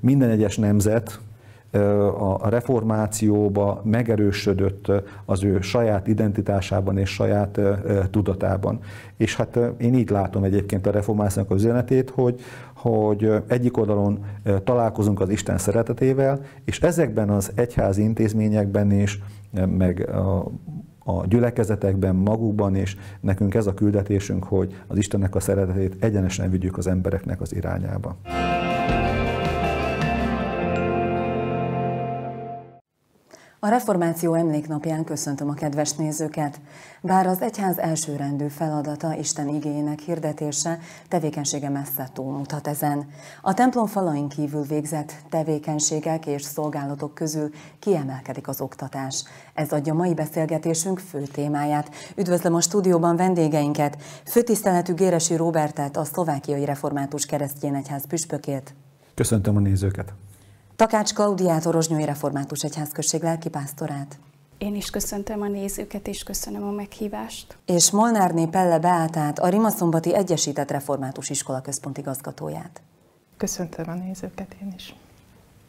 minden egyes nemzet a reformációba megerősödött az ő saját identitásában és saját tudatában. És hát én így látom egyébként a reformációnak az üzenetét, hogy, hogy egyik oldalon találkozunk az Isten szeretetével, és ezekben az egyházi intézményekben is, meg a, a gyülekezetekben, magukban, és nekünk ez a küldetésünk, hogy az Istennek a szeretetét egyenesen vigyük az embereknek az irányába. A Reformáció emléknapján köszöntöm a kedves nézőket. Bár az egyház elsőrendű feladata Isten igényének hirdetése, tevékenysége messze túlmutat ezen. A templom falain kívül végzett tevékenységek és szolgálatok közül kiemelkedik az oktatás. Ez adja mai beszélgetésünk fő témáját. Üdvözlöm a stúdióban vendégeinket, főtiszteletű Géresi Robertet, a szlovákiai református keresztény egyház püspökét. Köszöntöm a nézőket! Takács Klaudiát, Orozsnyói Református Egyházközség lelkipásztorát. Én is köszöntöm a nézőket, és köszönöm a meghívást. És Molnárné Pelle Beátát, a Rimaszombati Egyesített Református Iskola központi igazgatóját. Köszöntöm a nézőket én is.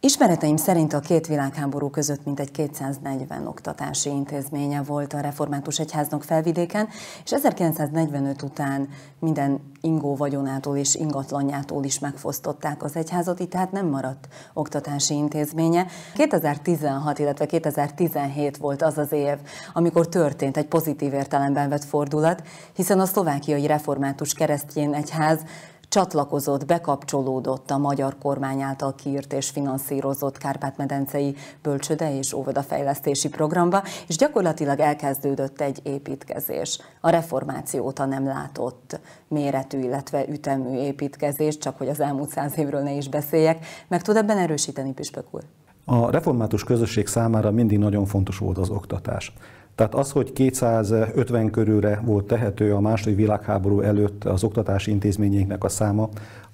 Ismereteim szerint a két világháború között mintegy 240 oktatási intézménye volt a református egyháznak felvidéken, és 1945 után minden ingó vagyonától és ingatlanjától is megfosztották az egyházat, így tehát nem maradt oktatási intézménye. 2016, illetve 2017 volt az az év, amikor történt egy pozitív értelemben vett fordulat, hiszen a szlovákiai református keresztény egyház csatlakozott, bekapcsolódott a magyar kormány által kiírt és finanszírozott Kárpát-medencei bölcsöde és óvodafejlesztési programba, és gyakorlatilag elkezdődött egy építkezés. A reformáció óta nem látott méretű, illetve ütemű építkezés, csak hogy az elmúlt száz évről ne is beszéljek. Meg tud ebben erősíteni, Püspök úr? A református közösség számára mindig nagyon fontos volt az oktatás. Tehát az, hogy 250 körülre volt tehető a második világháború előtt az oktatási intézményeinknek a száma,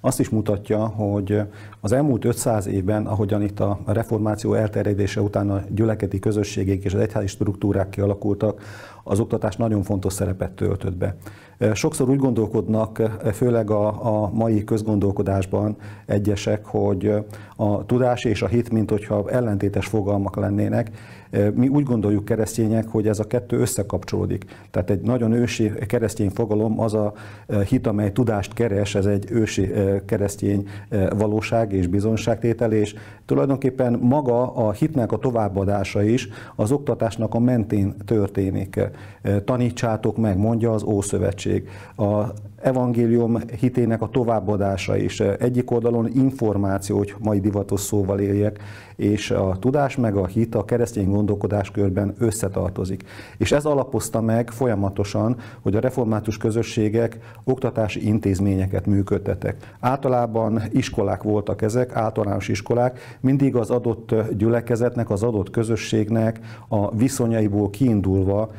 azt is mutatja, hogy az elmúlt 500 évben, ahogyan itt a reformáció elterjedése után a gyüleketi közösségek és az egyházi struktúrák kialakultak, az oktatás nagyon fontos szerepet töltött be. Sokszor úgy gondolkodnak, főleg a, a mai közgondolkodásban egyesek, hogy a tudás és a hit, mint hogyha ellentétes fogalmak lennének. Mi úgy gondoljuk keresztények, hogy ez a kettő összekapcsolódik. Tehát egy nagyon ősi keresztény fogalom az a hit, amely tudást keres, ez egy ősi keresztény valóság és bizonságtétel, és tulajdonképpen maga a hitnek a továbbadása is az oktatásnak a mentén történik. Tanítsátok meg, mondja az Ószövetség. A evangélium hitének a továbbadása is. Egyik oldalon információ, hogy mai divatos szóval éljek, és a tudás meg a hit a keresztény gondolkodás körben összetartozik. És ez alapozta meg folyamatosan, hogy a református közösségek oktatási intézményeket működtetek. Általában iskolák voltak ezek, általános iskolák, mindig az adott gyülekezetnek, az adott közösségnek a viszonyaiból kiindulva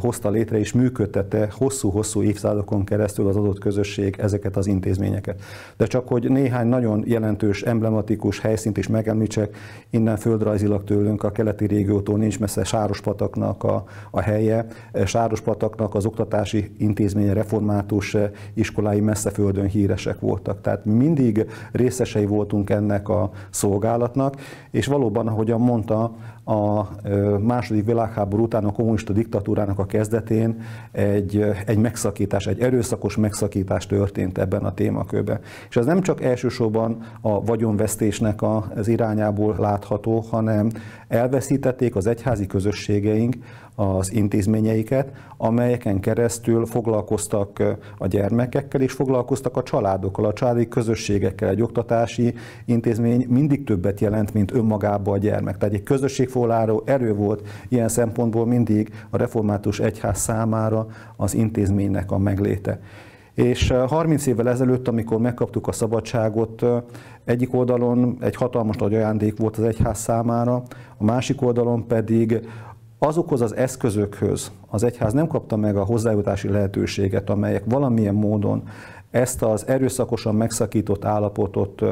hozta létre és működtette hosszú-hosszú évszázadokon keresztül az adott közösség ezeket az intézményeket. De csak hogy néhány nagyon jelentős, emblematikus helyszínt is megemlítsek, innen földrajzilag tőlünk a keleti régiótól nincs messze Sárospataknak a, a helye. Sárospataknak az oktatási intézménye református iskolái messze földön híresek voltak. Tehát mindig részesei voltunk ennek a szolgálatnak, és valóban, ahogyan mondta, a második világháború után a kommunista diktatúrának a kezdetén egy, egy megszakítás, egy erőszakos megszakítás történt ebben a témakörben. És ez nem csak elsősorban a vagyonvesztésnek az irányából látható, hanem elveszítették az egyházi közösségeink az intézményeiket, amelyeken keresztül foglalkoztak a gyermekekkel és foglalkoztak a családokkal, a családi közösségekkel. Egy oktatási intézmény mindig többet jelent, mint önmagában a gyermek. Tehát egy közösségforráló erő volt ilyen szempontból mindig a református egyház számára az intézménynek a megléte. És 30 évvel ezelőtt, amikor megkaptuk a szabadságot, egyik oldalon egy hatalmas nagy ajándék volt az egyház számára, a másik oldalon pedig azokhoz az eszközökhöz az egyház nem kapta meg a hozzájutási lehetőséget, amelyek valamilyen módon ezt az erőszakosan megszakított állapotot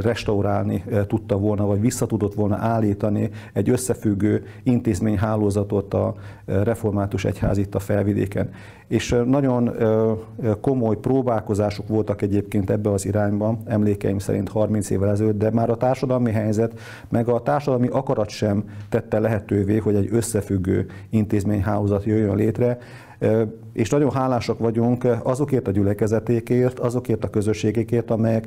restaurálni tudta volna, vagy vissza tudott volna állítani egy összefüggő intézményhálózatot a református egyház itt a felvidéken. És nagyon komoly próbálkozások voltak egyébként ebbe az irányba, emlékeim szerint 30 évvel ezelőtt, de már a társadalmi helyzet, meg a társadalmi akarat sem tette lehetővé, hogy egy összefüggő intézményhálózat jöjjön létre és nagyon hálásak vagyunk azokért a gyülekezetékért, azokért a közösségekért, amelyek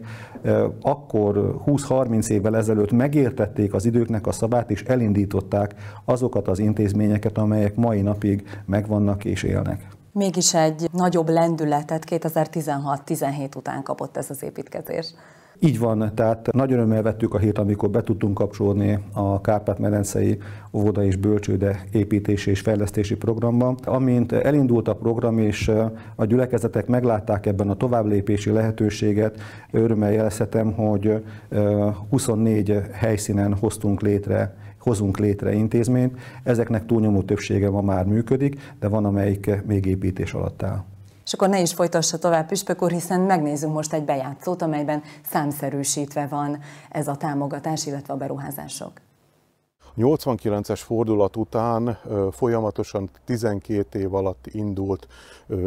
akkor 20-30 évvel ezelőtt megértették az időknek a szabát, és elindították azokat az intézményeket, amelyek mai napig megvannak és élnek. Mégis egy nagyobb lendületet 2016-17 után kapott ez az építkezés. Így van, tehát nagy örömmel vettük a hét, amikor be tudtunk kapcsolni a Kárpát-medencei óvoda és bölcsőde építési és fejlesztési programba. Amint elindult a program, és a gyülekezetek meglátták ebben a továbblépési lehetőséget, örömmel jelezhetem, hogy 24 helyszínen hoztunk létre hozunk létre intézményt. Ezeknek túlnyomó többsége ma már működik, de van, amelyik még építés alatt áll. És akkor ne is folytassa tovább Püspök úr, hiszen megnézzünk most egy bejátszót, amelyben számszerűsítve van ez a támogatás, illetve a beruházások. 89-es fordulat után folyamatosan 12 év alatt indult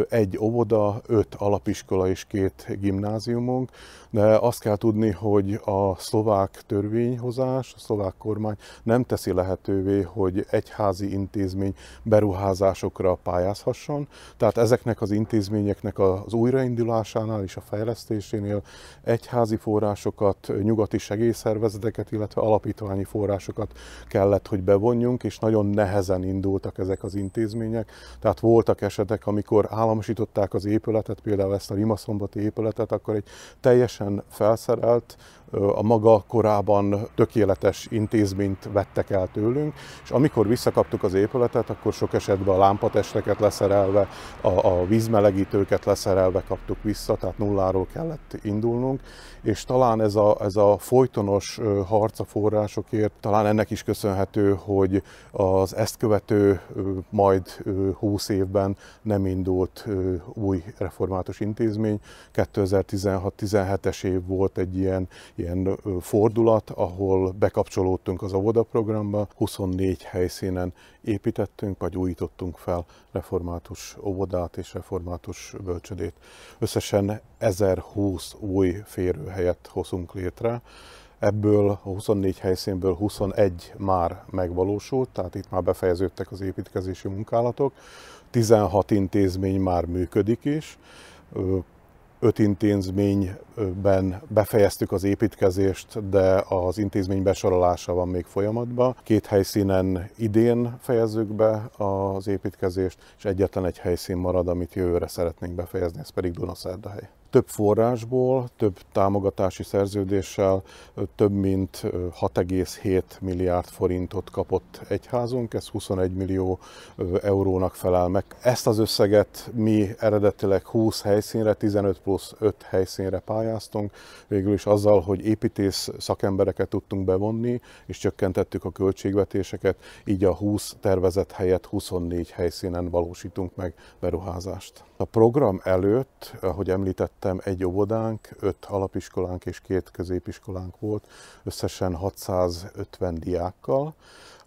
egy óvoda, öt alapiskola és két gimnáziumunk, de azt kell tudni, hogy a szlovák törvényhozás, a szlovák kormány nem teszi lehetővé, hogy egyházi intézmény beruházásokra pályázhasson, tehát ezeknek az intézményeknek az újraindulásánál és a fejlesztésénél egyházi forrásokat, nyugati segélyszervezeteket, illetve alapítványi forrásokat kellett, hogy bevonjunk, és nagyon nehezen indultak ezek az intézmények. Tehát voltak esetek, amikor államosították az épületet, például ezt a Rimaszombati épületet, akkor egy teljesen felszerelt, a maga korában tökéletes intézményt vettek el tőlünk, és amikor visszakaptuk az épületet, akkor sok esetben a lámpatesteket leszerelve, a, a vízmelegítőket leszerelve kaptuk vissza, tehát nulláról kellett indulnunk, és talán ez a, ez a folytonos harc a forrásokért, talán ennek is köszönhető, hogy az ezt követő majd 20 évben nem indult új református intézmény. 2016-17-es év volt egy ilyen, ilyen fordulat, ahol bekapcsolódtunk az óvoda programba, 24 helyszínen építettünk, vagy újítottunk fel református óvodát és református bölcsödét. Összesen 1020 új férőhelyet hozunk létre, Ebből a 24 helyszínből 21 már megvalósult, tehát itt már befejeződtek az építkezési munkálatok. 16 intézmény már működik is, öt intézményben befejeztük az építkezést, de az intézmény besorolása van még folyamatban. Két helyszínen idén fejezzük be az építkezést, és egyetlen egy helyszín marad, amit jövőre szeretnénk befejezni, ez pedig Dunaszerdahely több forrásból, több támogatási szerződéssel több mint 6,7 milliárd forintot kapott egyházunk, ez 21 millió eurónak felel meg. Ezt az összeget mi eredetileg 20 helyszínre, 15 plusz 5 helyszínre pályáztunk, végül is azzal, hogy építész szakembereket tudtunk bevonni, és csökkentettük a költségvetéseket, így a 20 tervezett helyet 24 helyszínen valósítunk meg beruházást. A program előtt, ahogy említettem, egy óvodánk, öt alapiskolánk és két középiskolánk volt, összesen 650 diákkal.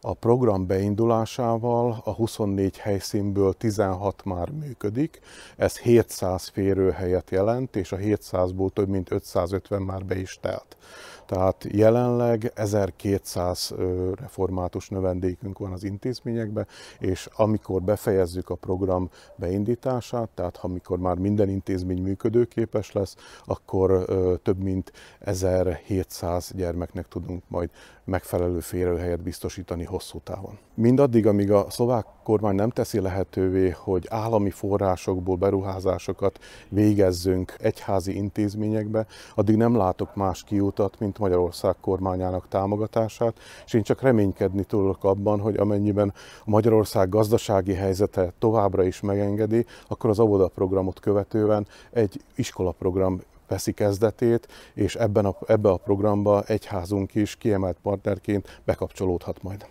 A program beindulásával a 24 helyszínből 16 már működik, ez 700 férőhelyet jelent, és a 700-ból több mint 550 már be is telt. Tehát jelenleg 1200 református növendékünk van az intézményekben, és amikor befejezzük a program beindítását, tehát amikor már minden intézmény működőképes lesz, akkor több mint 1700 gyermeknek tudunk majd megfelelő férőhelyet biztosítani hosszú távon. Mindaddig, amíg a szlovák kormány nem teszi lehetővé, hogy állami forrásokból beruházásokat végezzünk egyházi intézményekbe, addig nem látok más kiutat, mint Magyarország kormányának támogatását, és én csak reménykedni tudok abban, hogy amennyiben a Magyarország gazdasági helyzete továbbra is megengedi, akkor az óvoda programot követően egy iskolaprogram veszi kezdetét, és ebben a, ebbe a programba egyházunk is kiemelt partnerként bekapcsolódhat majd.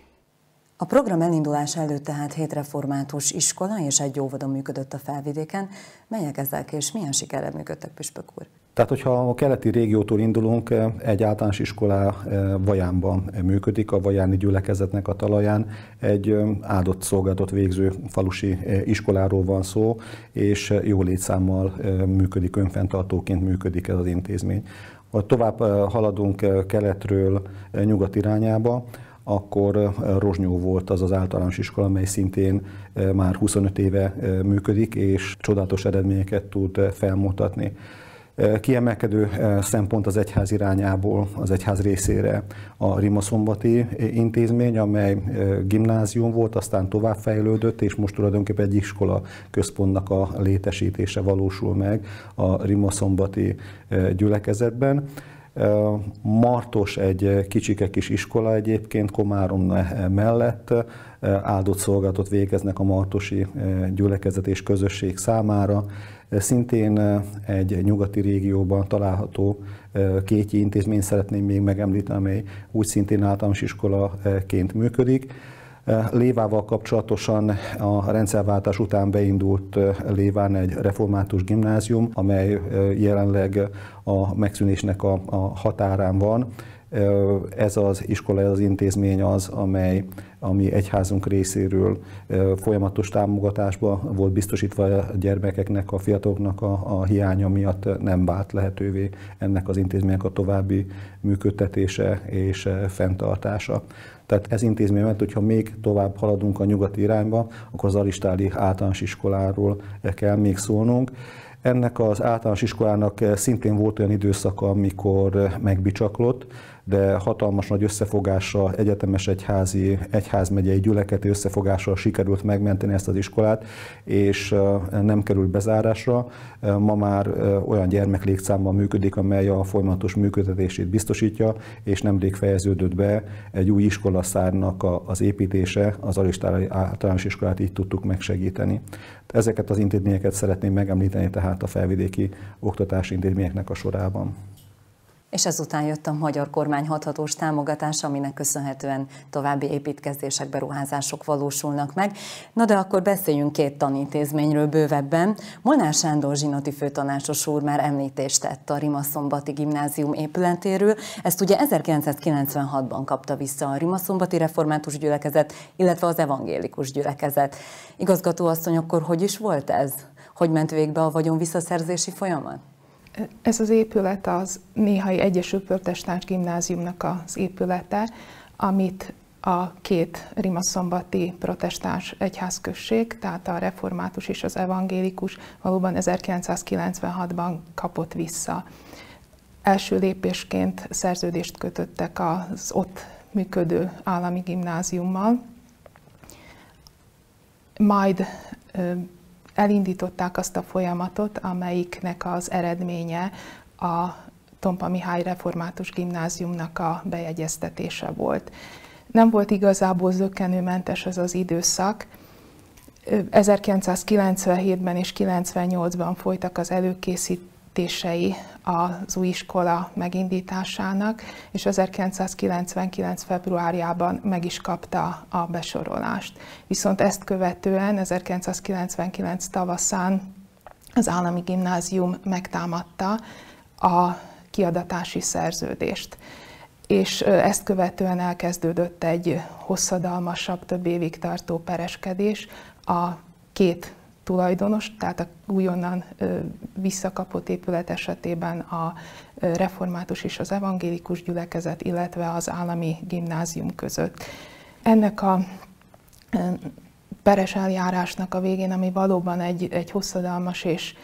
A program elindulás előtt tehát hét református iskola és egy óvoda működött a felvidéken. Melyek ezek és milyen sikerrel működtek Püspök úr? Tehát, hogyha a keleti régiótól indulunk, egy általános iskola Vajánban működik, a Vajáni gyülekezetnek a talaján egy áldott szolgálatot végző falusi iskoláról van szó, és jó létszámmal működik, önfenntartóként működik ez az intézmény. Ha tovább haladunk keletről nyugat irányába, akkor Rozsnyó volt az az általános iskola, mely szintén már 25 éve működik, és csodálatos eredményeket tud felmutatni. Kiemelkedő szempont az egyház irányából, az egyház részére a Rimaszombati intézmény, amely gimnázium volt, aztán továbbfejlődött, és most tulajdonképpen egy iskola központnak a létesítése valósul meg a Rimaszombati gyülekezetben. Martos egy kicsike kis iskola egyébként Komárom mellett, áldott szolgálatot végeznek a martosi gyülekezet és közösség számára. Szintén egy nyugati régióban található kétyi intézmény szeretném még megemlíteni, amely úgy szintén általános iskolaként működik. Lévával kapcsolatosan a rendszerváltás után beindult Léván egy református gimnázium, amely jelenleg a megszűnésnek a határán van. Ez az iskola, ez az intézmény az, amely a mi egyházunk részéről folyamatos támogatásba volt biztosítva a gyermekeknek, a fiataloknak a, a hiánya miatt nem vált lehetővé ennek az intézménynek a további működtetése és fenntartása. Tehát ez intézmény mert hogyha még tovább haladunk a nyugati irányba, akkor az Aristáli általános iskoláról kell még szólnunk. Ennek az általános iskolának szintén volt olyan időszaka, amikor megbicsaklott, de hatalmas nagy összefogásra, egyetemes egyházi, egyházmegyei gyüleketi összefogásra sikerült megmenteni ezt az iskolát, és nem került bezárásra. Ma már olyan gyermeklétszámmal működik, amely a folyamatos működtetését biztosítja, és nemrég fejeződött be egy új iskolaszárnak az építése, az Alistári általános iskolát így tudtuk megsegíteni. Ezeket az intézményeket szeretném megemlíteni tehát a felvidéki oktatási intézményeknek a sorában és ezután jött a magyar kormány hathatós támogatása, aminek köszönhetően további építkezések, beruházások valósulnak meg. Na de akkor beszéljünk két tanintézményről bővebben. Molnár Sándor zsinati főtanácsos úr már említést tett a Rimaszombati gimnázium épületéről. Ezt ugye 1996-ban kapta vissza a Rimaszombati református gyülekezet, illetve az evangélikus gyülekezet. Igazgató asszony, akkor hogy is volt ez? Hogy ment végbe a vagyon visszaszerzési folyamat? Ez az épület az néhai Egyesült Protestáns Gimnáziumnak az épülete, amit a két rimaszombati protestáns egyházközség, tehát a református és az evangélikus valóban 1996-ban kapott vissza. Első lépésként szerződést kötöttek az ott működő állami gimnáziummal, majd elindították azt a folyamatot, amelyiknek az eredménye a Tompa Mihály Református Gimnáziumnak a bejegyeztetése volt. Nem volt igazából zökkenőmentes ez az időszak. 1997-ben és 98-ban folytak az előkészítések, lépései az új iskola megindításának, és 1999. februárjában meg is kapta a besorolást. Viszont ezt követően 1999 tavaszán az állami gimnázium megtámadta a kiadatási szerződést. És ezt követően elkezdődött egy hosszadalmasabb, több évig tartó pereskedés a két tulajdonos, tehát a újonnan visszakapott épület esetében a református és az evangélikus gyülekezet, illetve az állami gimnázium között. Ennek a peres eljárásnak a végén, ami valóban egy, egy hosszadalmas és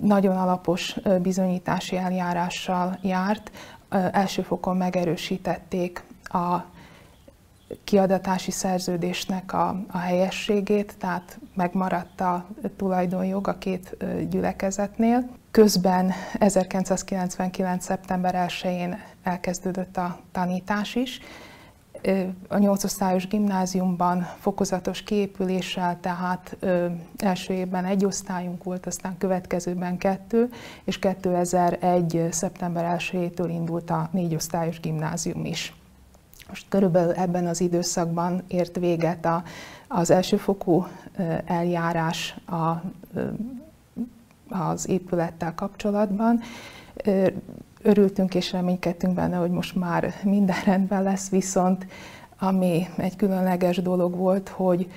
nagyon alapos bizonyítási eljárással járt, első fokon megerősítették a kiadatási szerződésnek a, a helyességét, tehát megmaradt a tulajdonjog a két gyülekezetnél. Közben 1999. szeptember 1-én elkezdődött a tanítás is. A nyolcosztályos gimnáziumban fokozatos kiépüléssel, tehát első évben egy osztályunk volt, aztán következőben kettő, és 2001. szeptember 1-től indult a négy osztályos gimnázium is. Most körülbelül ebben az időszakban ért véget a, az elsőfokú eljárás a, az épülettel kapcsolatban. Örültünk és reménykedtünk benne, hogy most már minden rendben lesz, viszont ami egy különleges dolog volt, hogy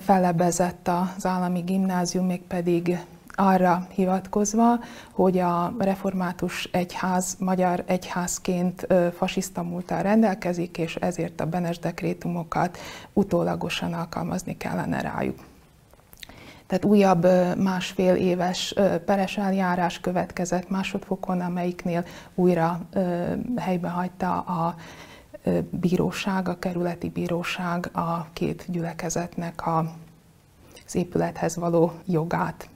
fellebezett az állami gimnázium, mégpedig arra hivatkozva, hogy a református egyház magyar egyházként fasiszta múltal rendelkezik, és ezért a Benes dekrétumokat utólagosan alkalmazni kellene rájuk. Tehát újabb másfél éves peres eljárás következett másodfokon, amelyiknél újra helybe hagyta a bíróság, a kerületi bíróság a két gyülekezetnek a, az épülethez való jogát.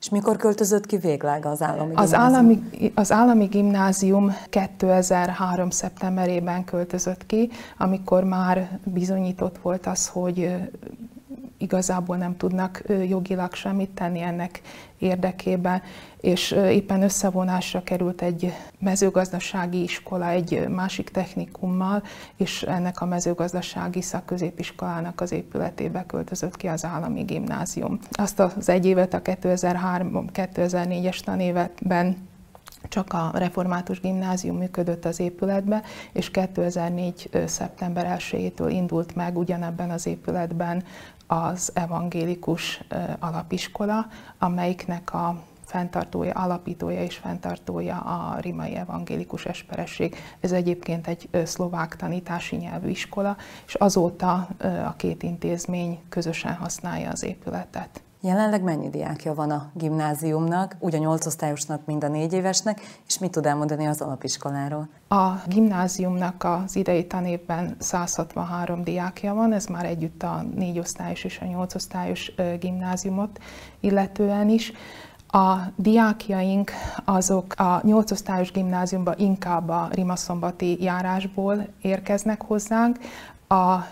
És mikor költözött ki végleg az állami az állami, az állami gimnázium 2003. szeptemberében költözött ki, amikor már bizonyított volt az, hogy igazából nem tudnak jogilag semmit tenni ennek érdekében, és éppen összevonásra került egy mezőgazdasági iskola egy másik technikummal, és ennek a mezőgazdasági szakközépiskolának az épületébe költözött ki az állami gimnázium. Azt az egy évet, a 2003-2004-es tanévetben csak a református gimnázium működött az épületbe, és 2004. szeptember 1-től indult meg ugyanebben az épületben az evangélikus alapiskola, amelyiknek a fenntartója, alapítója és fenntartója a Rimai Evangélikus Esperesség. Ez egyébként egy szlovák tanítási nyelvű iskola, és azóta a két intézmény közösen használja az épületet. Jelenleg mennyi diákja van a gimnáziumnak, úgy a nyolc osztályosnak, mind a négy évesnek, és mit tud elmondani az alapiskoláról? A gimnáziumnak az idei tanévben 163 diákja van, ez már együtt a négy osztályos és a nyolc osztályos gimnáziumot illetően is. A diákjaink azok a nyolc osztályos gimnáziumban inkább a Rimaszombati járásból érkeznek hozzánk, a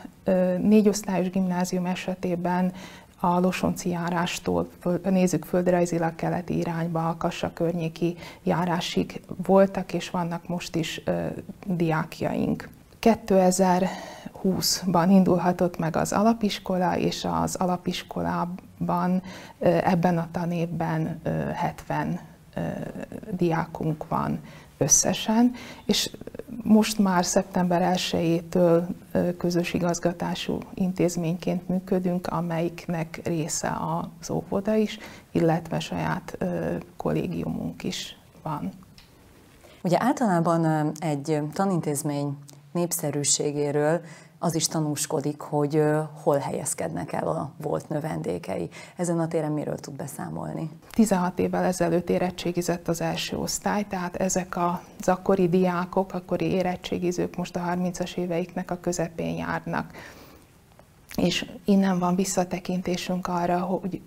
négy osztályos gimnázium esetében a Losonci járástól nézzük földrajzilag keleti irányba, a Kassa környéki járásig voltak, és vannak most is ö, diákjaink. 2020-ban indulhatott meg az alapiskola, és az alapiskolában ebben a tanévben 70 diákunk van összesen, és most már szeptember 1-től közös igazgatású intézményként működünk, amelyiknek része az óvoda is, illetve saját kollégiumunk is van. Ugye általában egy tanintézmény népszerűségéről az is tanúskodik, hogy hol helyezkednek el a volt növendékei. Ezen a téren miről tud beszámolni? 16 évvel ezelőtt érettségizett az első osztály, tehát ezek az akkori diákok, akkori érettségizők most a 30-as éveiknek a közepén járnak. És innen van visszatekintésünk arra, hogy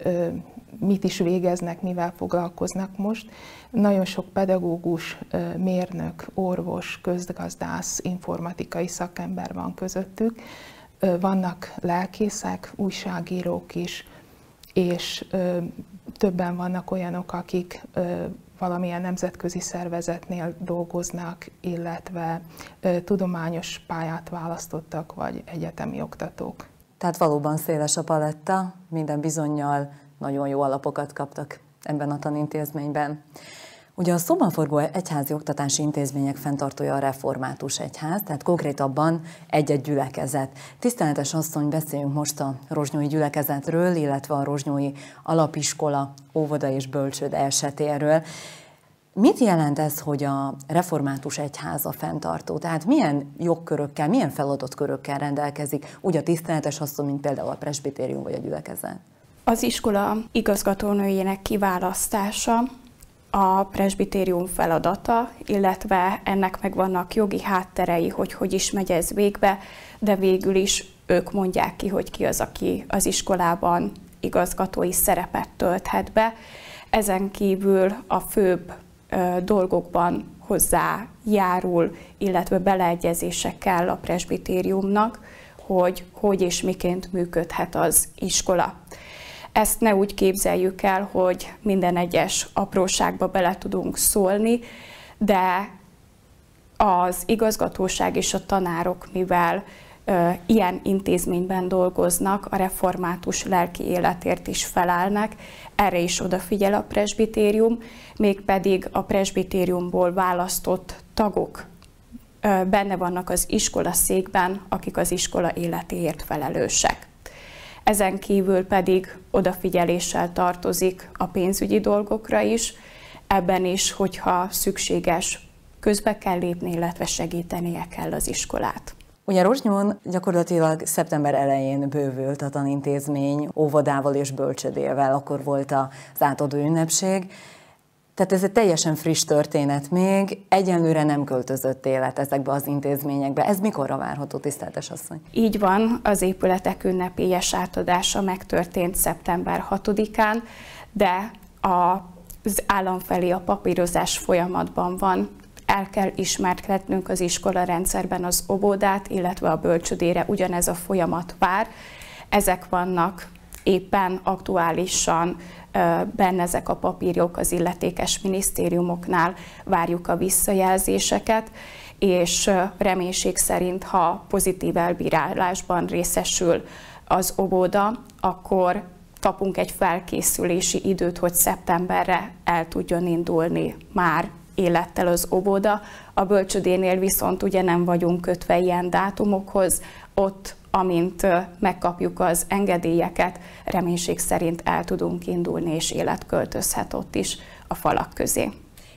mit is végeznek, mivel foglalkoznak most. Nagyon sok pedagógus, mérnök, orvos, közgazdász, informatikai szakember van közöttük. Vannak lelkészek, újságírók is, és többen vannak olyanok, akik valamilyen nemzetközi szervezetnél dolgoznak, illetve tudományos pályát választottak, vagy egyetemi oktatók. Tehát valóban széles a paletta, minden bizonyal nagyon jó alapokat kaptak ebben a tanintézményben. Ugye a szobaforgó egyházi oktatási intézmények fenntartója a református egyház, tehát konkrétabban egy-egy gyülekezet. Tiszteletes asszony, beszéljünk most a rozsnyói gyülekezetről, illetve a rozsnyói alapiskola, óvoda és bölcsőd esetéről. Mit jelent ez, hogy a református egyház a fenntartó? Tehát milyen jogkörökkel, milyen feladatkörökkel rendelkezik úgy a tiszteletes asszony, mint például a presbitérium vagy a gyülekezet? Az iskola igazgatónőjének kiválasztása a presbitérium feladata, illetve ennek megvannak jogi hátterei, hogy hogy is megy ez végbe, de végül is ők mondják ki, hogy ki az, aki az iskolában igazgatói szerepet tölthet be. Ezen kívül a főbb dolgokban hozzájárul, illetve beleegyezésekkel a presbitériumnak, hogy hogy és miként működhet az iskola. Ezt ne úgy képzeljük el, hogy minden egyes apróságba bele tudunk szólni, de az igazgatóság és a tanárok, mivel ilyen intézményben dolgoznak, a református lelki életért is felelnek, erre is odafigyel a presbitérium, mégpedig a presbitériumból választott tagok benne vannak az iskola székben, akik az iskola életéért felelősek. Ezen kívül pedig odafigyeléssel tartozik a pénzügyi dolgokra is, ebben is, hogyha szükséges, közbe kell lépni, illetve segítenie kell az iskolát. Ugye Rozsnyón gyakorlatilag szeptember elején bővült a tanintézmény óvodával és bölcsödével, akkor volt az átadó ünnepség. Tehát ez egy teljesen friss történet még, egyenlőre nem költözött élet ezekbe az intézményekbe. Ez mikorra várható, tiszteltes asszony? Így van, az épületek ünnepélyes átadása megtörtént szeptember 6-án, de az állam felé a papírozás folyamatban van, el kell ismerkednünk az iskola rendszerben az obódát, illetve a bölcsödére ugyanez a folyamat vár. Ezek vannak éppen aktuálisan benne ezek a papírok az illetékes minisztériumoknál, várjuk a visszajelzéseket, és reménység szerint, ha pozitív elbírálásban részesül az obóda, akkor kapunk egy felkészülési időt, hogy szeptemberre el tudjon indulni már élettel az óvoda. A bölcsödénél viszont ugye nem vagyunk kötve ilyen dátumokhoz, ott amint megkapjuk az engedélyeket, reménység szerint el tudunk indulni, és élet költözhet ott is a falak közé.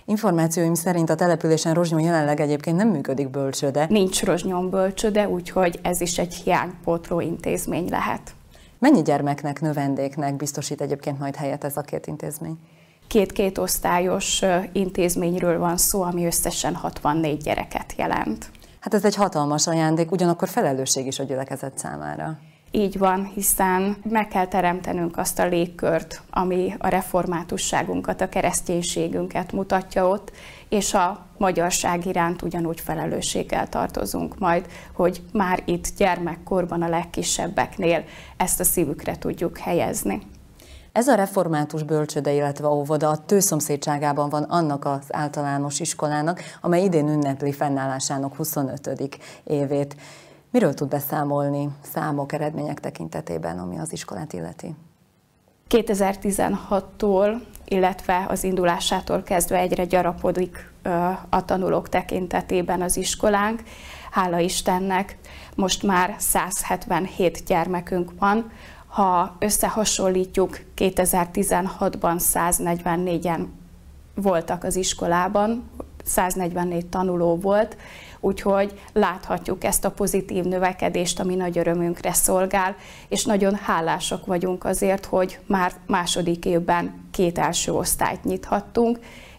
Információim szerint a településen Rozsnyó jelenleg egyébként nem működik bölcsöde. Nincs Rozsnyón bölcsöde, úgyhogy ez is egy hiánypótló intézmény lehet. Mennyi gyermeknek, növendéknek biztosít egyébként majd helyet ez a két intézmény? Két-két osztályos intézményről van szó, ami összesen 64 gyereket jelent. Hát ez egy hatalmas ajándék, ugyanakkor felelősség is a gyülekezet számára. Így van, hiszen meg kell teremtenünk azt a légkört, ami a reformátusságunkat, a kereszténységünket mutatja ott, és a magyarság iránt ugyanúgy felelősséggel tartozunk majd, hogy már itt gyermekkorban a legkisebbeknél ezt a szívükre tudjuk helyezni. Ez a református bölcsöde, illetve óvoda a tőszomszédságában van annak az általános iskolának, amely idén ünnepli fennállásának 25. évét. Miről tud beszámolni számok, eredmények tekintetében, ami az iskolát illeti? 2016-tól, illetve az indulásától kezdve egyre gyarapodik a tanulók tekintetében az iskolánk. Hála Istennek, most már 177 gyermekünk van, ha összehasonlítjuk, 2016-ban 144-en voltak az iskolában, 144 tanuló volt, úgyhogy láthatjuk ezt a pozitív növekedést, ami nagy örömünkre szolgál, és nagyon hálásak vagyunk azért, hogy már második évben két első osztályt nyithattunk.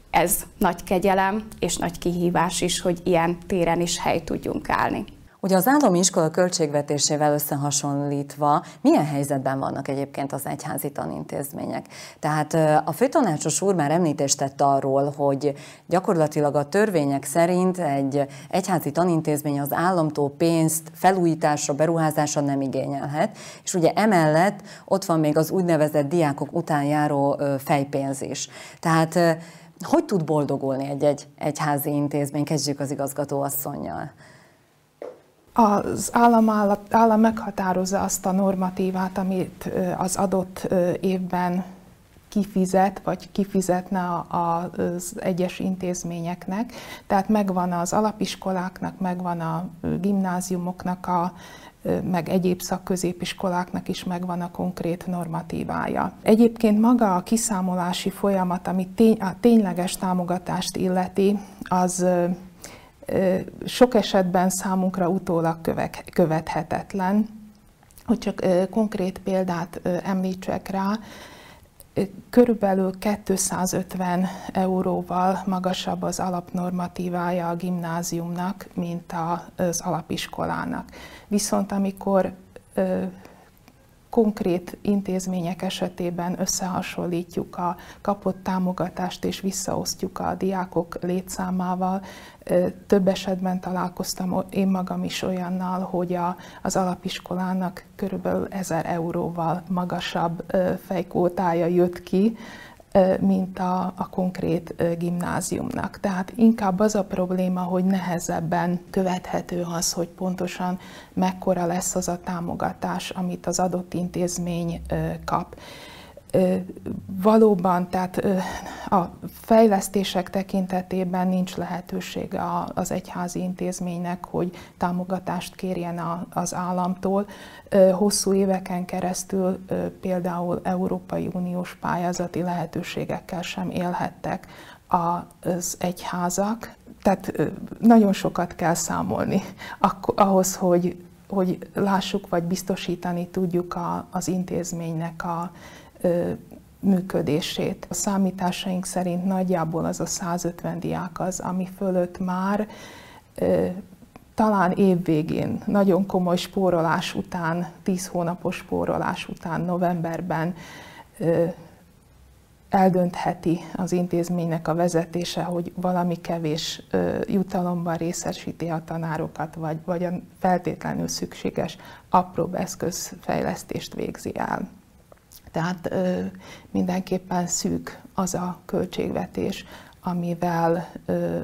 Ez nagy kegyelem és nagy kihívás is, hogy ilyen téren is hely tudjunk állni. Ugye az állami iskola költségvetésével összehasonlítva milyen helyzetben vannak egyébként az egyházi tanintézmények? Tehát a főtanácsos úr már említést tett arról, hogy gyakorlatilag a törvények szerint egy egyházi tanintézmény az államtól pénzt felújításra, beruházásra nem igényelhet, és ugye emellett ott van még az úgynevezett diákok után járó fejpénz is. Tehát hogy tud boldogulni egy-egy egyházi intézmény? Kezdjük az igazgatóasszonynal. Az állam, állam meghatározza azt a normatívát, amit az adott évben kifizet, vagy kifizetne az egyes intézményeknek. Tehát megvan az alapiskoláknak, megvan a gimnáziumoknak, a, meg egyéb szakközépiskoláknak is megvan a konkrét normatívája. Egyébként maga a kiszámolási folyamat, ami tény, a tényleges támogatást illeti, az sok esetben számunkra utólag követhetetlen. Hogy csak konkrét példát említsek rá, körülbelül 250 euróval magasabb az alapnormatívája a gimnáziumnak, mint az alapiskolának. Viszont amikor konkrét intézmények esetében összehasonlítjuk a kapott támogatást és visszaosztjuk a diákok létszámával, több esetben találkoztam én magam is olyannal, hogy a, az alapiskolának körülbelül 1000 euróval magasabb fejkótája jött ki, mint a, a konkrét gimnáziumnak. Tehát inkább az a probléma, hogy nehezebben követhető az, hogy pontosan mekkora lesz az a támogatás, amit az adott intézmény kap. Valóban, tehát a fejlesztések tekintetében nincs lehetősége az egyházi intézménynek, hogy támogatást kérjen az államtól. Hosszú éveken keresztül például Európai Uniós pályázati lehetőségekkel sem élhettek az egyházak. Tehát nagyon sokat kell számolni ahhoz, hogy, hogy lássuk, vagy biztosítani tudjuk az intézménynek a működését. A számításaink szerint nagyjából az a 150 diák az, ami fölött már talán évvégén, nagyon komoly spórolás után, 10 hónapos spórolás után, novemberben eldöntheti az intézménynek a vezetése, hogy valami kevés jutalomban részesíti a tanárokat, vagy, vagy a feltétlenül szükséges apróbb eszközfejlesztést végzi el. Tehát ö, mindenképpen szűk az a költségvetés, amivel ö,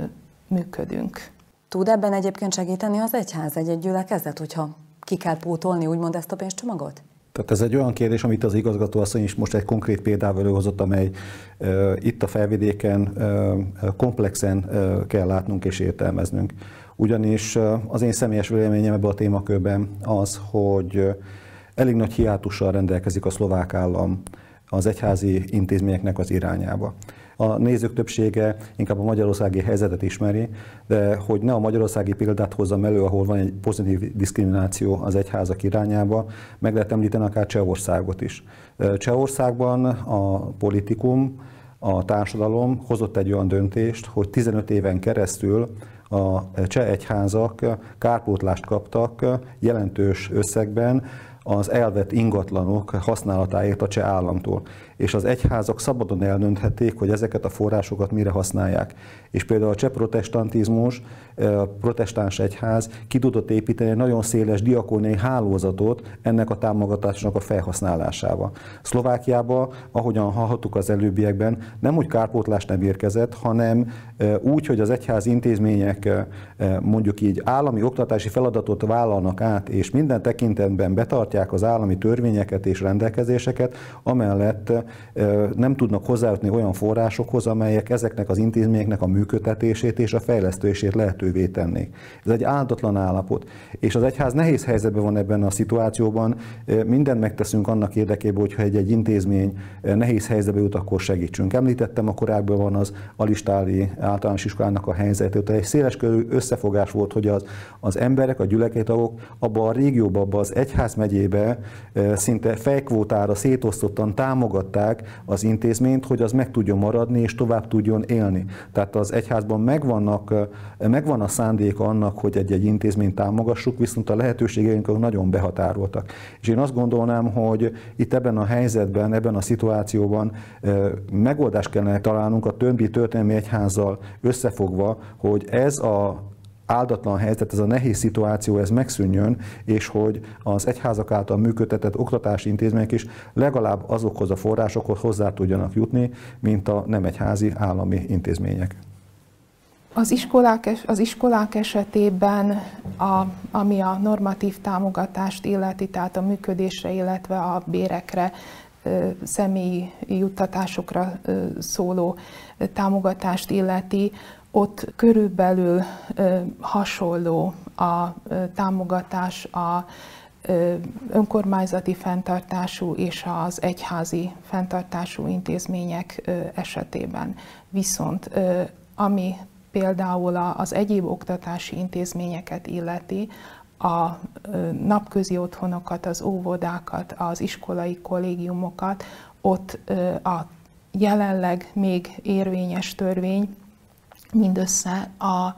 működünk. Tud ebben egyébként segíteni az egyház, egy, egy gyülekezet, hogyha ki kell pótolni úgymond ezt a pénzcsomagot? Tehát ez egy olyan kérdés, amit az igazgató asszony is most egy konkrét példával előhozott, amely uh, itt a felvidéken uh, komplexen uh, kell látnunk és értelmeznünk. Ugyanis uh, az én személyes véleményem ebben a témakörben az, hogy elég nagy hiátussal rendelkezik a szlovák állam az egyházi intézményeknek az irányába. A nézők többsége inkább a magyarországi helyzetet ismeri, de hogy ne a magyarországi példát hozzam elő, ahol van egy pozitív diszkrimináció az egyházak irányába, meg lehet említeni akár Csehországot is. Csehországban a politikum, a társadalom hozott egy olyan döntést, hogy 15 éven keresztül a cseh egyházak kárpótlást kaptak jelentős összegben az elvett ingatlanok használatáért a cseh államtól és az egyházak szabadon eldönthették, hogy ezeket a forrásokat mire használják. És például a cseh protestantizmus, a protestáns egyház ki tudott építeni egy nagyon széles diakóniai hálózatot ennek a támogatásnak a felhasználásába. Szlovákiába, ahogyan hallhattuk az előbbiekben, nem úgy kárpótlás nem érkezett, hanem úgy, hogy az egyház intézmények mondjuk így állami oktatási feladatot vállalnak át, és minden tekintetben betartják az állami törvényeket és rendelkezéseket, amellett nem tudnak hozzájutni olyan forrásokhoz, amelyek ezeknek az intézményeknek a működtetését és a fejlesztését lehetővé tennék. Ez egy áldatlan állapot. És az egyház nehéz helyzetben van ebben a szituációban. Mindent megteszünk annak érdekében, hogyha egy, egy intézmény nehéz helyzetbe jut, akkor segítsünk. Említettem, a korábban van az Alistári általános iskolának a helyzet. Ott egy széles körű összefogás volt, hogy az, az emberek, a gyülekezőtagok abban a régióban, abban az egyház megyébe szinte fejkvótára szétosztottan támogatták támogatták az intézményt, hogy az meg tudjon maradni és tovább tudjon élni. Tehát az egyházban megvannak, megvan a szándéka annak, hogy egy-egy intézményt támogassuk, viszont a lehetőségeink nagyon behatároltak. És én azt gondolnám, hogy itt ebben a helyzetben, ebben a szituációban megoldást kellene találnunk a többi történelmi egyházzal összefogva, hogy ez a áldatlan helyzet, ez a nehéz szituáció, ez megszűnjön, és hogy az egyházak által működtetett oktatási intézmények is legalább azokhoz a forrásokhoz hozzá tudjanak jutni, mint a nem egyházi állami intézmények. Az iskolák, az iskolák esetében, a, ami a normatív támogatást illeti, tehát a működésre, illetve a bérekre, személyi juttatásokra szóló támogatást illeti, ott körülbelül hasonló a támogatás a önkormányzati fenntartású és az egyházi fenntartású intézmények esetében. Viszont ami például az egyéb oktatási intézményeket illeti, a napközi otthonokat, az óvodákat, az iskolai kollégiumokat, ott a jelenleg még érvényes törvény mindössze a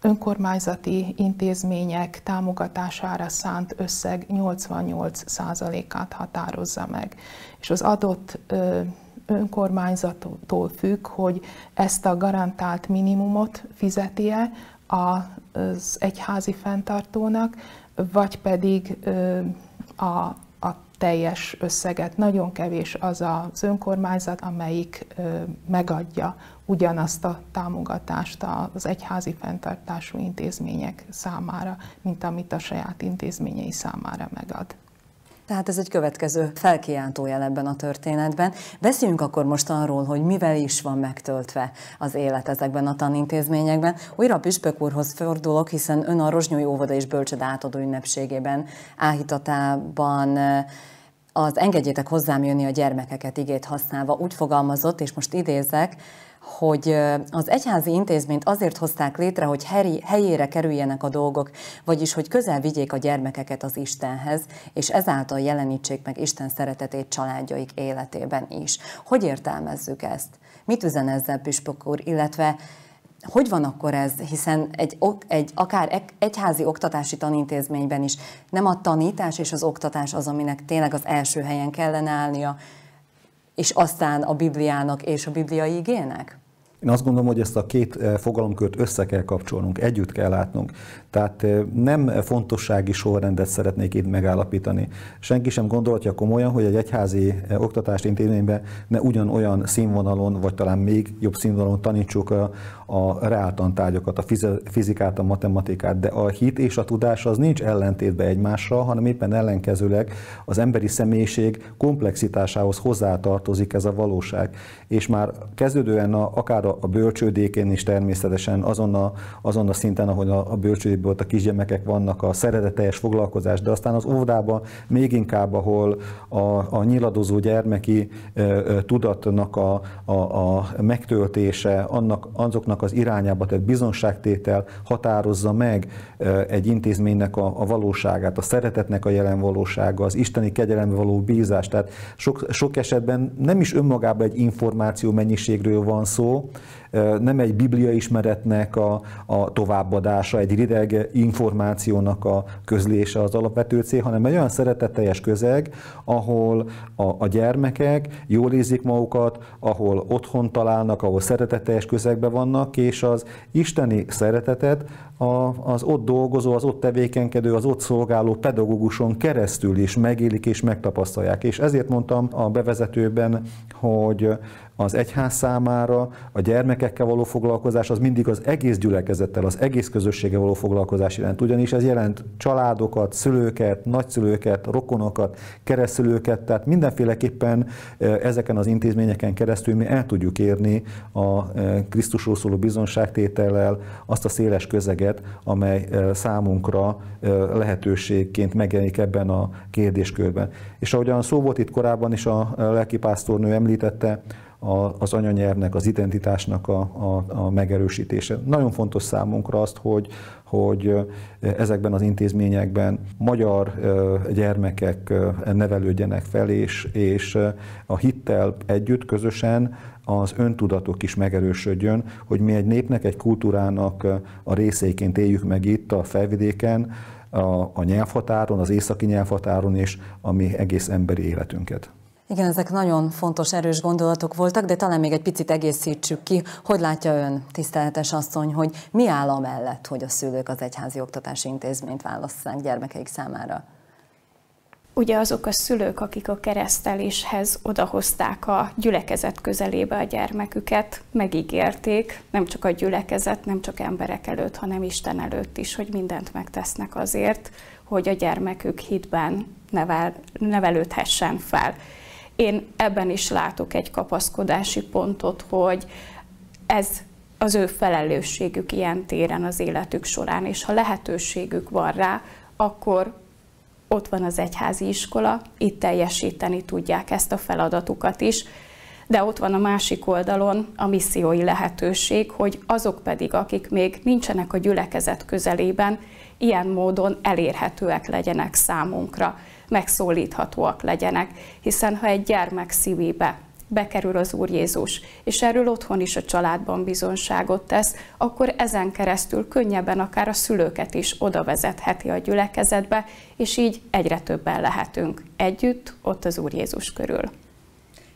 önkormányzati intézmények támogatására szánt összeg 88%-át határozza meg. És az adott önkormányzattól függ, hogy ezt a garantált minimumot fizeti-e az egyházi fenntartónak, vagy pedig a, teljes összeget. Nagyon kevés az az önkormányzat, amelyik megadja ugyanazt a támogatást az egyházi fenntartású intézmények számára, mint amit a saját intézményei számára megad. Tehát ez egy következő felkiáltójel ebben a történetben. Beszéljünk akkor most arról, hogy mivel is van megtöltve az élet ezekben a tanintézményekben. Újra a Püspök úrhoz fordulok, hiszen ön a Rozsnyói Óvoda és Bölcsöd átadó ünnepségében, áhítatában az engedjétek hozzám jönni a gyermekeket igét használva úgy fogalmazott, és most idézek, hogy az egyházi intézményt azért hozták létre, hogy helyére kerüljenek a dolgok, vagyis hogy közel vigyék a gyermekeket az Istenhez, és ezáltal jelenítsék meg Isten szeretetét családjaik életében is. Hogy értelmezzük ezt? Mit üzen ezzel Püspök úr, illetve hogy van akkor ez, hiszen egy, egy akár egyházi oktatási tanintézményben is nem a tanítás és az oktatás az, aminek tényleg az első helyen kellene állnia, és aztán a Bibliának és a bibliai igének? Én azt gondolom, hogy ezt a két eh, fogalomkört össze kell kapcsolnunk, együtt kell látnunk. Tehát eh, nem fontossági sorrendet szeretnék itt megállapítani. Senki sem gondolhatja komolyan, hogy egy egyházi eh, oktatást intézményben ne ugyanolyan színvonalon, vagy talán még jobb színvonalon tanítsuk a reáltantárgyakat, a fizikát, a matematikát, de a hit és a tudás az nincs ellentétben egymással, hanem éppen ellenkezőleg az emberi személyiség komplexitásához hozzátartozik ez a valóság. És már kezdődően a, akár a bölcsődékén is természetesen azon a, azon a szinten, ahol a, a bölcsődében ott a kisgyermekek vannak, a szereteteljes foglalkozás, de aztán az óvodában még inkább, ahol a, a nyiladozó gyermeki e, e, tudatnak a, a, a megtöltése, annak, azoknak az irányába, tehát bizonságtétel határozza meg egy intézménynek a, a valóságát, a szeretetnek a jelen valósága, az isteni kegyelembe való bízás. Tehát sok, sok esetben nem is önmagában egy információ mennyiségről van szó, nem egy biblia ismeretnek a, a továbbadása, egy rideg információnak a közlése az alapvető cél, hanem egy olyan szeretetteljes közeg, ahol a, a gyermekek jól érzik magukat, ahol otthon találnak, ahol szeretetteljes közegben vannak, és az isteni szeretetet a, az ott dolgozó, az ott tevékenykedő, az ott szolgáló pedagóguson keresztül is megélik és megtapasztalják. És ezért mondtam a bevezetőben, hogy az egyház számára a gyermekekkel való foglalkozás az mindig az egész gyülekezettel, az egész közösséggel való foglalkozás jelent. Ugyanis ez jelent családokat, szülőket, nagyszülőket, rokonokat, keresztülőket, tehát mindenféleképpen ezeken az intézményeken keresztül mi el tudjuk érni a Krisztusról szóló bizonságtétellel azt a széles közeget, amely számunkra lehetőségként megjelenik ebben a kérdéskörben. És ahogyan szó volt itt korábban is a lelkipásztornő említette, az anyanyelvnek, az identitásnak a, a, a megerősítése. Nagyon fontos számunkra azt, hogy, hogy ezekben az intézményekben magyar gyermekek nevelődjenek fel, és, és a hittel együtt, közösen az öntudatok is megerősödjön, hogy mi egy népnek, egy kultúrának a részeiként éljük meg itt a felvidéken, a, a nyelvhatáron, az északi nyelvhatáron és a mi egész emberi életünket. Igen, ezek nagyon fontos, erős gondolatok voltak, de talán még egy picit egészítsük ki. Hogy látja ön, tiszteletes asszony, hogy mi áll a mellett, hogy a szülők az egyházi oktatási intézményt válasszák gyermekeik számára? Ugye azok a szülők, akik a kereszteléshez odahozták a gyülekezet közelébe a gyermeküket, megígérték, nem csak a gyülekezet, nem csak emberek előtt, hanem Isten előtt is, hogy mindent megtesznek azért, hogy a gyermekük hitben nevel, nevelődhessen fel. Én ebben is látok egy kapaszkodási pontot, hogy ez az ő felelősségük ilyen téren az életük során, és ha lehetőségük van rá, akkor ott van az egyházi iskola, itt teljesíteni tudják ezt a feladatukat is, de ott van a másik oldalon a missziói lehetőség, hogy azok pedig, akik még nincsenek a gyülekezet közelében, ilyen módon elérhetőek legyenek számunkra megszólíthatóak legyenek, hiszen ha egy gyermek szívébe bekerül az Úr Jézus, és erről otthon is a családban bizonságot tesz, akkor ezen keresztül könnyebben akár a szülőket is oda vezetheti a gyülekezetbe, és így egyre többen lehetünk együtt ott az Úr Jézus körül.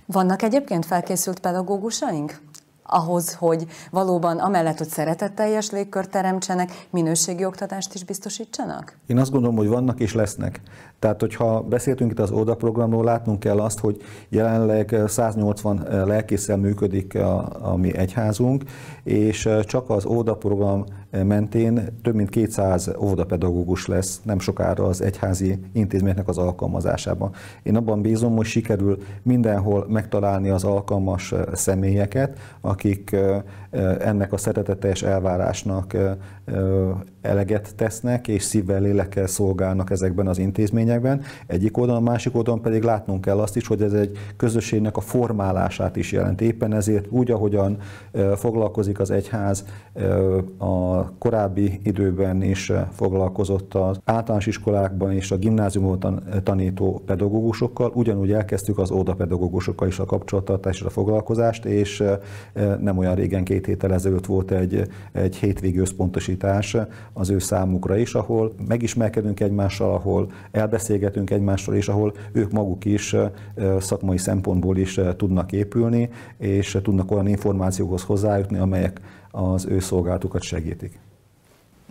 Vannak egyébként felkészült pedagógusaink? Ahhoz, hogy valóban amellett, hogy szeretetteljes légkört teremtsenek, minőségi oktatást is biztosítsanak? Én azt gondolom, hogy vannak és lesznek. Tehát, hogyha beszéltünk itt az ODA programról, látnunk kell azt, hogy jelenleg 180 lelkészsel működik a, a mi egyházunk, és csak az ODA program mentén több mint 200 óvodapedagógus lesz nem sokára az egyházi intézményeknek az alkalmazásában. Én abban bízom, hogy sikerül mindenhol megtalálni az alkalmas személyeket, akik ennek a szereteteljes elvárásnak eleget tesznek, és szívvel, lélekkel szolgálnak ezekben az intézményekben. Egyik oldalon, a másik oldalon pedig látnunk kell azt is, hogy ez egy közösségnek a formálását is jelent. Éppen ezért úgy, ahogyan foglalkozik az egyház a korábbi időben is foglalkozott az általános iskolákban és a gimnáziumban tanító pedagógusokkal, ugyanúgy elkezdtük az óda pedagógusokkal is a kapcsolattartást és a foglalkozást, és nem olyan régen, két héttel ezelőtt volt egy, egy hétvégi összpontosítás az ő számukra is, ahol megismerkedünk egymással, ahol elbeszélgetünk egymással, és ahol ők maguk is szakmai szempontból is tudnak épülni, és tudnak olyan információkhoz hozzájutni, amelyek az ő szolgálatukat segítik.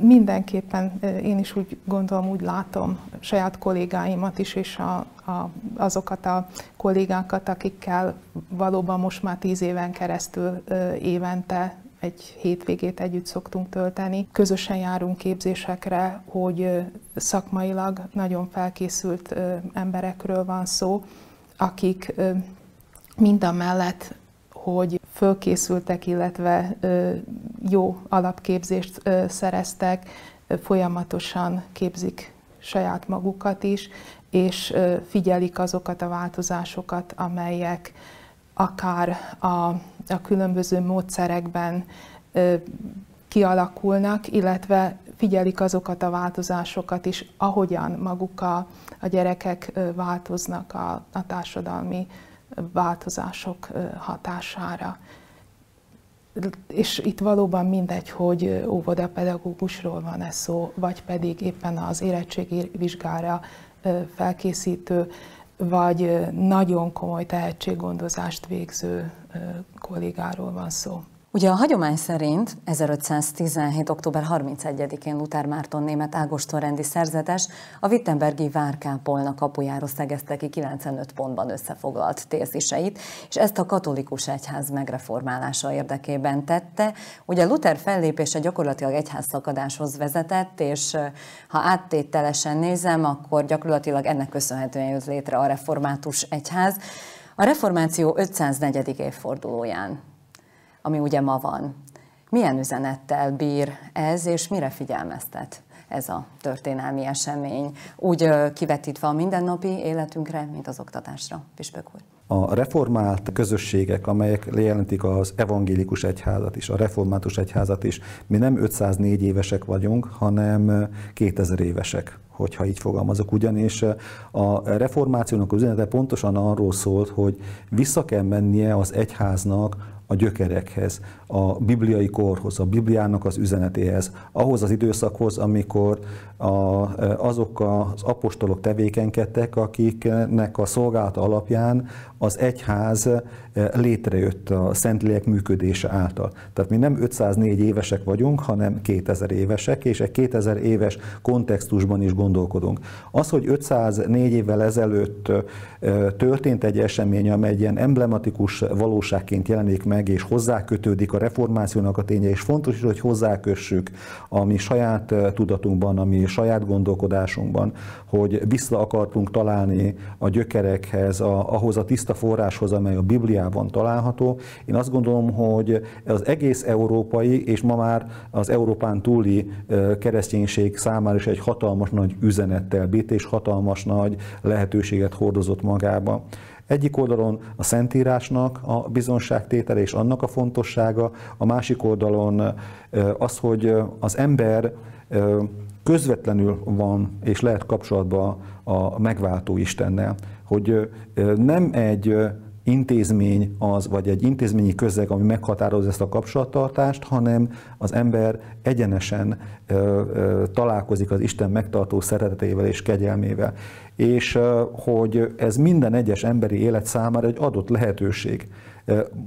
Mindenképpen én is úgy gondolom, úgy látom saját kollégáimat is, és a, a, azokat a kollégákat, akikkel valóban most már tíz éven keresztül évente egy hétvégét együtt szoktunk tölteni. Közösen járunk képzésekre, hogy szakmailag nagyon felkészült emberekről van szó, akik mind a mellett, hogy fölkészültek, illetve jó alapképzést szereztek, folyamatosan képzik saját magukat is, és figyelik azokat a változásokat, amelyek akár a, a különböző módszerekben kialakulnak, illetve figyelik azokat a változásokat is, ahogyan maguk a, a gyerekek változnak a, a társadalmi változások hatására. És itt valóban mindegy, hogy óvodapedagógusról van ez szó, vagy pedig éppen az érettségi vizsgára felkészítő vagy nagyon komoly tehetséggondozást végző kollégáról van szó. Ugye a hagyomány szerint 1517. október 31-én Luther Márton német Ágoston rendi szerzetes a Wittenbergi várkápolna kapujáról szegezte ki 95 pontban összefoglalt téziseit, és ezt a katolikus egyház megreformálása érdekében tette. Ugye Luther fellépése gyakorlatilag egyház szakadáshoz vezetett, és ha áttételesen nézem, akkor gyakorlatilag ennek köszönhetően jött létre a református egyház. A reformáció 504. évfordulóján ami ugye ma van. Milyen üzenettel bír ez, és mire figyelmeztet ez a történelmi esemény, úgy kivetítve a mindennapi életünkre, mint az oktatásra, Pispök úr? A reformált közösségek, amelyek jelentik az evangélikus egyházat is, a református egyházat is, mi nem 504 évesek vagyunk, hanem 2000 évesek, hogyha így fogalmazok. Ugyanis a reformációnak az üzenete pontosan arról szólt, hogy vissza kell mennie az egyháznak a gyökerekhez, a bibliai korhoz, a Bibliának az üzenetéhez, ahhoz az időszakhoz, amikor a, azok az apostolok tevékenykedtek, akiknek a szolgálata alapján az egyház létrejött a Szentlélek működése által. Tehát mi nem 504 évesek vagyunk, hanem 2000 évesek, és egy 2000 éves kontextusban is gondolkodunk. Az, hogy 504 évvel ezelőtt történt egy esemény, amely egy ilyen emblematikus valóságként jelenik meg, és hozzákötődik a reformációnak a ténye, és fontos is, hogy hozzákössük a mi saját tudatunkban, a mi saját gondolkodásunkban, hogy vissza akartunk találni a gyökerekhez, a, ahhoz a tiszta forráshoz, amely a Bibliában található. Én azt gondolom, hogy az egész európai, és ma már az Európán túli kereszténység számára is egy hatalmas nagy üzenettel bít, és hatalmas nagy lehetőséget hordozott magába. Egyik oldalon a Szentírásnak a bizonságtétele és annak a fontossága, a másik oldalon az, hogy az ember közvetlenül van és lehet kapcsolatban a megváltó Istennel, hogy nem egy intézmény az, vagy egy intézményi közeg, ami meghatározza ezt a kapcsolattartást, hanem az ember egyenesen ö, ö, találkozik az Isten megtartó szeretetével és kegyelmével. És ö, hogy ez minden egyes emberi élet számára egy adott lehetőség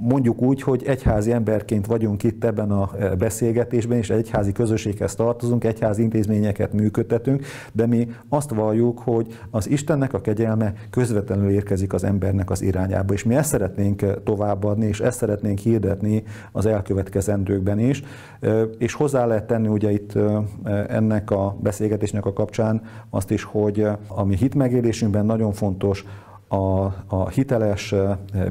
Mondjuk úgy, hogy egyházi emberként vagyunk itt ebben a beszélgetésben, és egyházi közösséghez tartozunk, egyházi intézményeket működtetünk, de mi azt valljuk, hogy az Istennek a kegyelme közvetlenül érkezik az embernek az irányába, és mi ezt szeretnénk továbbadni, és ezt szeretnénk hirdetni az elkövetkezendőkben is, és hozzá lehet tenni ugye itt ennek a beszélgetésnek a kapcsán azt is, hogy a mi hitmegélésünkben nagyon fontos, a, a hiteles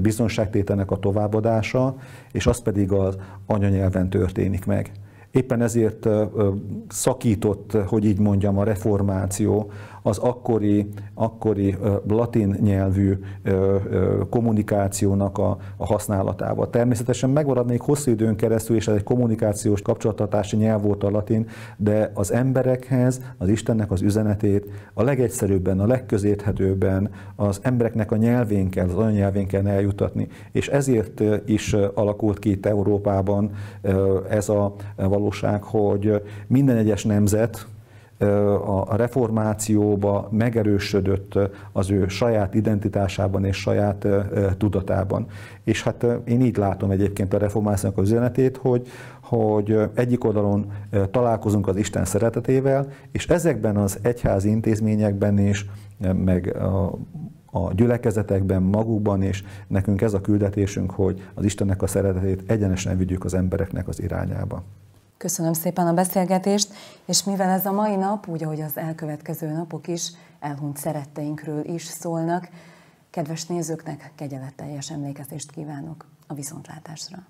biztonságtételnek a továbbadása, és az pedig az anyanyelven történik meg. Éppen ezért szakított, hogy így mondjam, a reformáció az akkori, akkori latin nyelvű kommunikációnak a, a használatával. Természetesen megmarad még hosszú időn keresztül, és ez egy kommunikációs kapcsolatartási nyelv volt a latin, de az emberekhez az Istennek az üzenetét a legegyszerűbben, a legközérthetőbben az embereknek a nyelvénkkel, az anyanyelvénkkel eljutatni. És ezért is alakult ki itt Európában ez a valóság, hogy minden egyes nemzet, a reformációba megerősödött az ő saját identitásában és saját tudatában. És hát én így látom egyébként a reformációnak az üzenetét, hogy, hogy egyik oldalon találkozunk az Isten szeretetével, és ezekben az egyházi intézményekben is, meg a, a gyülekezetekben, magukban, és nekünk ez a küldetésünk, hogy az Istennek a szeretetét egyenesen vigyük az embereknek az irányába. Köszönöm szépen a beszélgetést, és mivel ez a mai nap, úgy ahogy az elkövetkező napok is, elhunyt szeretteinkről is szólnak, kedves nézőknek kegyeletteljes emlékezést kívánok a viszontlátásra.